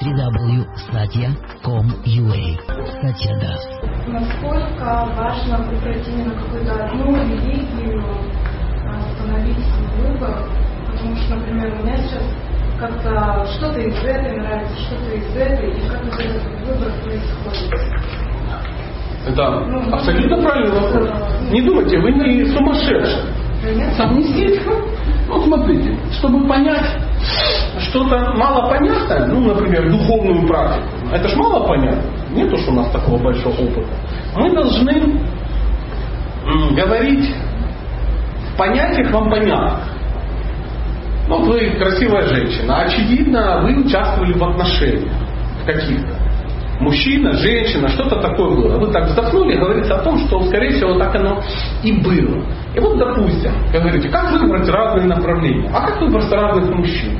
www.satya.com.ua Satya Das. Насколько важно выбрать именно какую-то одну религию, остановить выбор? Потому что, например, у меня сейчас как-то что-то из этой нравится, что-то из этой, и как вот этот выбор происходит. Это абсолютно правильный вопрос. Не думайте, вы не сумасшедший. Совместить. Ну, смотрите, чтобы понять что-то мало понятное, ну, например, духовную практику, это ж мало понятно. Нету ж у нас такого большого опыта. Мы должны говорить в понятиях вам понятных. Ну, вот вы красивая женщина, очевидно, вы участвовали в отношениях каких-то мужчина, женщина, что-то такое было. Вы так вздохнули, говорится о том, что, скорее всего, так оно и было. И вот, допустим, говорите, как выбрать разные направления? А как выбрать разных мужчин?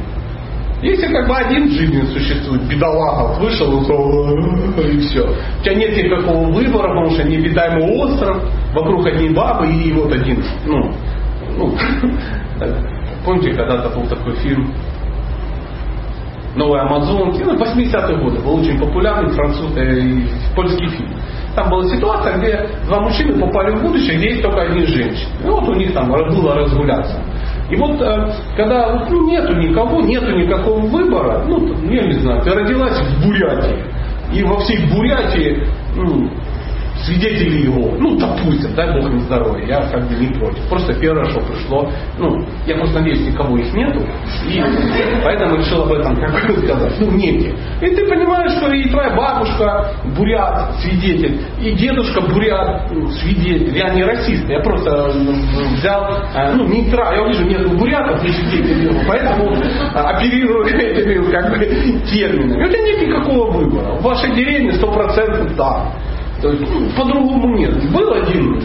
Если как бы один в жизни существует, бедолага, вышел и все. У тебя нет никакого выбора, потому что необитаемый остров, вокруг одни бабы и вот один, ну, ну, помните, когда-то был такой фильм Новые Амазонки, ну, 80-е годы был очень популярный француз, э, польский фильм. Там была ситуация, где два мужчины попали в будущее, где есть только одни женщины. И вот у них там было разгуляться. И вот э, когда ну, нету никого, нету никакого выбора, ну, я не знаю, ты родилась в Бурятии, и во всей Бурятии ну, свидетели его, ну, допустим, дай Бог им здоровья, я как бы не против. Просто первое, что пришло, ну, я просто надеюсь, никого их нету, и поэтому решил об этом как бы сказать, ну, некие. И ты понимаешь, что и твоя бабушка бурят, свидетель, и дедушка бурят, ну, свидетель. Я не расист, я просто взял, э, ну, нейтрал, я вижу, нет бурятов, не поэтому оперирую этими, как бы, терминами. Тебя нет никакого выбора. В вашей деревне 100% да. То есть ну, по-другому нет. Был один,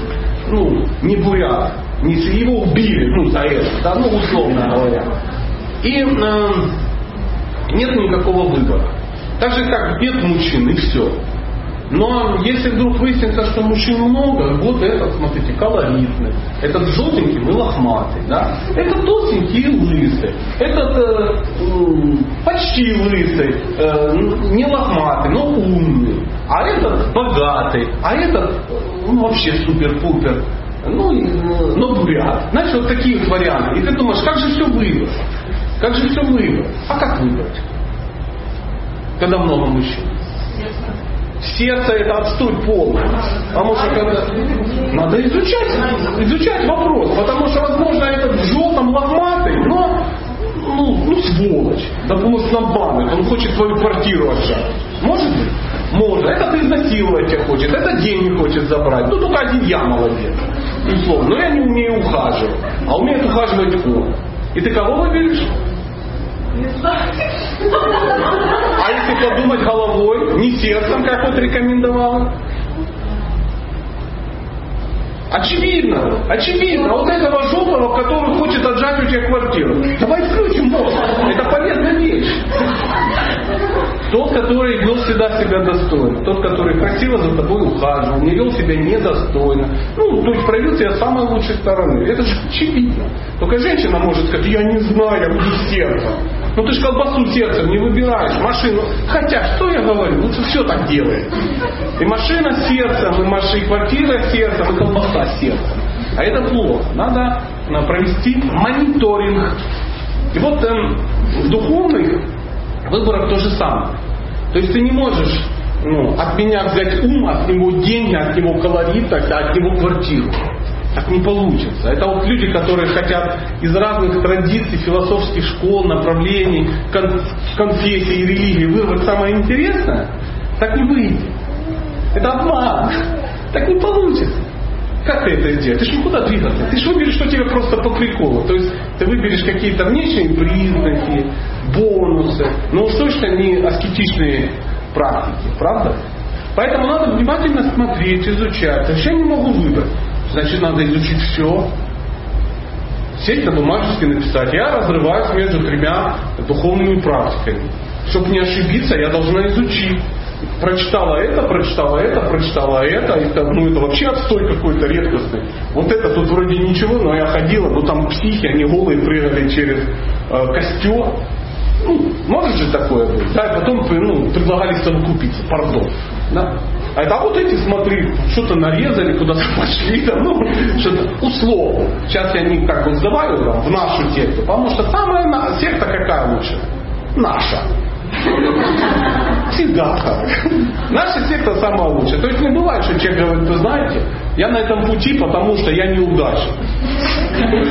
ну, не бурят, не его убили, ну, за это, да, ну, условно говоря. И э, нет никакого выбора. Так же, как нет мужчин, и все. Но если вдруг выяснится, что мужчин много, вот этот, смотрите, колоритный, этот желтенький и лохматый, да? этот толстенький и лысый, этот э, почти лысый, э, не лохматый, но умный, а этот богатый, а этот ну, вообще супер-пупер, ну, э, но бурят. Знаешь, вот такие вот варианты. И ты думаешь, как же все выбрать? Как же все выбрать? А как выбрать? Когда много мужчин? Сердце это отстой полный. Потому что когда... Надо изучать, изучать вопрос. Потому что, возможно, этот в желтом лохматый, но ну, ну сволочь. Да потому что на банк, он хочет твою квартиру отжать. Может быть? Может. Этот изнасиловать тебя хочет, это денег хочет забрать. Ну только один я молодец. Условно. Но я не умею ухаживать. А умеет ухаживать он. И ты кого выберешь? А если подумать головой, не сердцем, как вот рекомендовал? Очевидно, очевидно. Вот этого желтого, который хочет отжать у тебя квартиру. Давай включим мозг. Это полезная вещь. Тот, который вел всегда себя достойно. Тот, который красиво за тобой ухаживал, не вел себя недостойно. Ну, то есть проявил себя с самой лучшей стороны. Это же очевидно. Только женщина может сказать, я не знаю, я буду сердцем. Ну ты же колбасу сердцем не выбираешь, машину. Хотя, что я говорю, лучше все так делает. И машина сердцем, и, машина, и квартира сердцем, и колбаса сердцем. А это плохо. Надо э, провести мониторинг. И вот эм, в духовных выборах то же самое. То есть ты не можешь ну, от меня взять ум, от него деньги, от него колорит, от него квартиру. Так не получится. Это вот люди, которые хотят из разных традиций, философских школ, направлений, кон- конфессий религий выбрать самое интересное, так не выйдет. Это обман. Так не получится. Как ты это сделаешь? Ты же никуда двигаться. Ты же выберешь, что тебе просто по приколу. То есть ты выберешь какие-то внешние признаки, бонусы, но уж точно не аскетичные практики. Правда? Поэтому надо внимательно смотреть, изучать. Вообще не могу выбрать значит надо изучить все. Сесть на бумажечке написать. Я разрываюсь между тремя духовными практиками. Чтобы не ошибиться, я должна изучить. Прочитала это, прочитала это, прочитала это, это, ну это вообще отстой какой-то редкостный. Вот это тут вроде ничего, но я ходила, ну там психи, они голые прыгали через э, костер, Ну, может же такое быть. Да, и потом ну, предлагали совокупиться, пардон. Да? А это а вот эти, смотри, что-то нарезали, куда-то пошли, да, ну, что-то условно. Сейчас я не как бы сдаваю там, в нашу секту, потому что самая секта какая лучше? Наша. Всегда так. Наша секта самая лучшая. То есть не бывает, что человек говорит, вы знаете, я на этом пути, потому что я неудачник.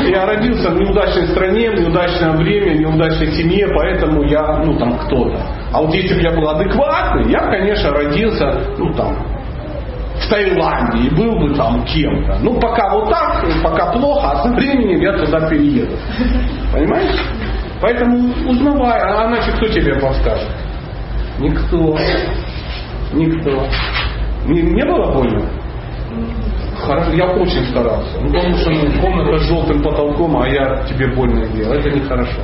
Я родился в неудачной стране, в неудачное время, в неудачной семье, поэтому я, ну там, кто-то. А вот если бы я был адекватный, я, конечно, родился, ну там, в Таиланде и был бы там кем-то. Ну, пока вот так, пока плохо, а со временем я туда перееду. Понимаешь? Поэтому узнавай, а иначе кто тебе подскажет? Никто. Никто. Не, не было больно? Хорошо, я очень старался. Ну, потому что ну, комната с желтым потолком, а я тебе больно делал. Это нехорошо.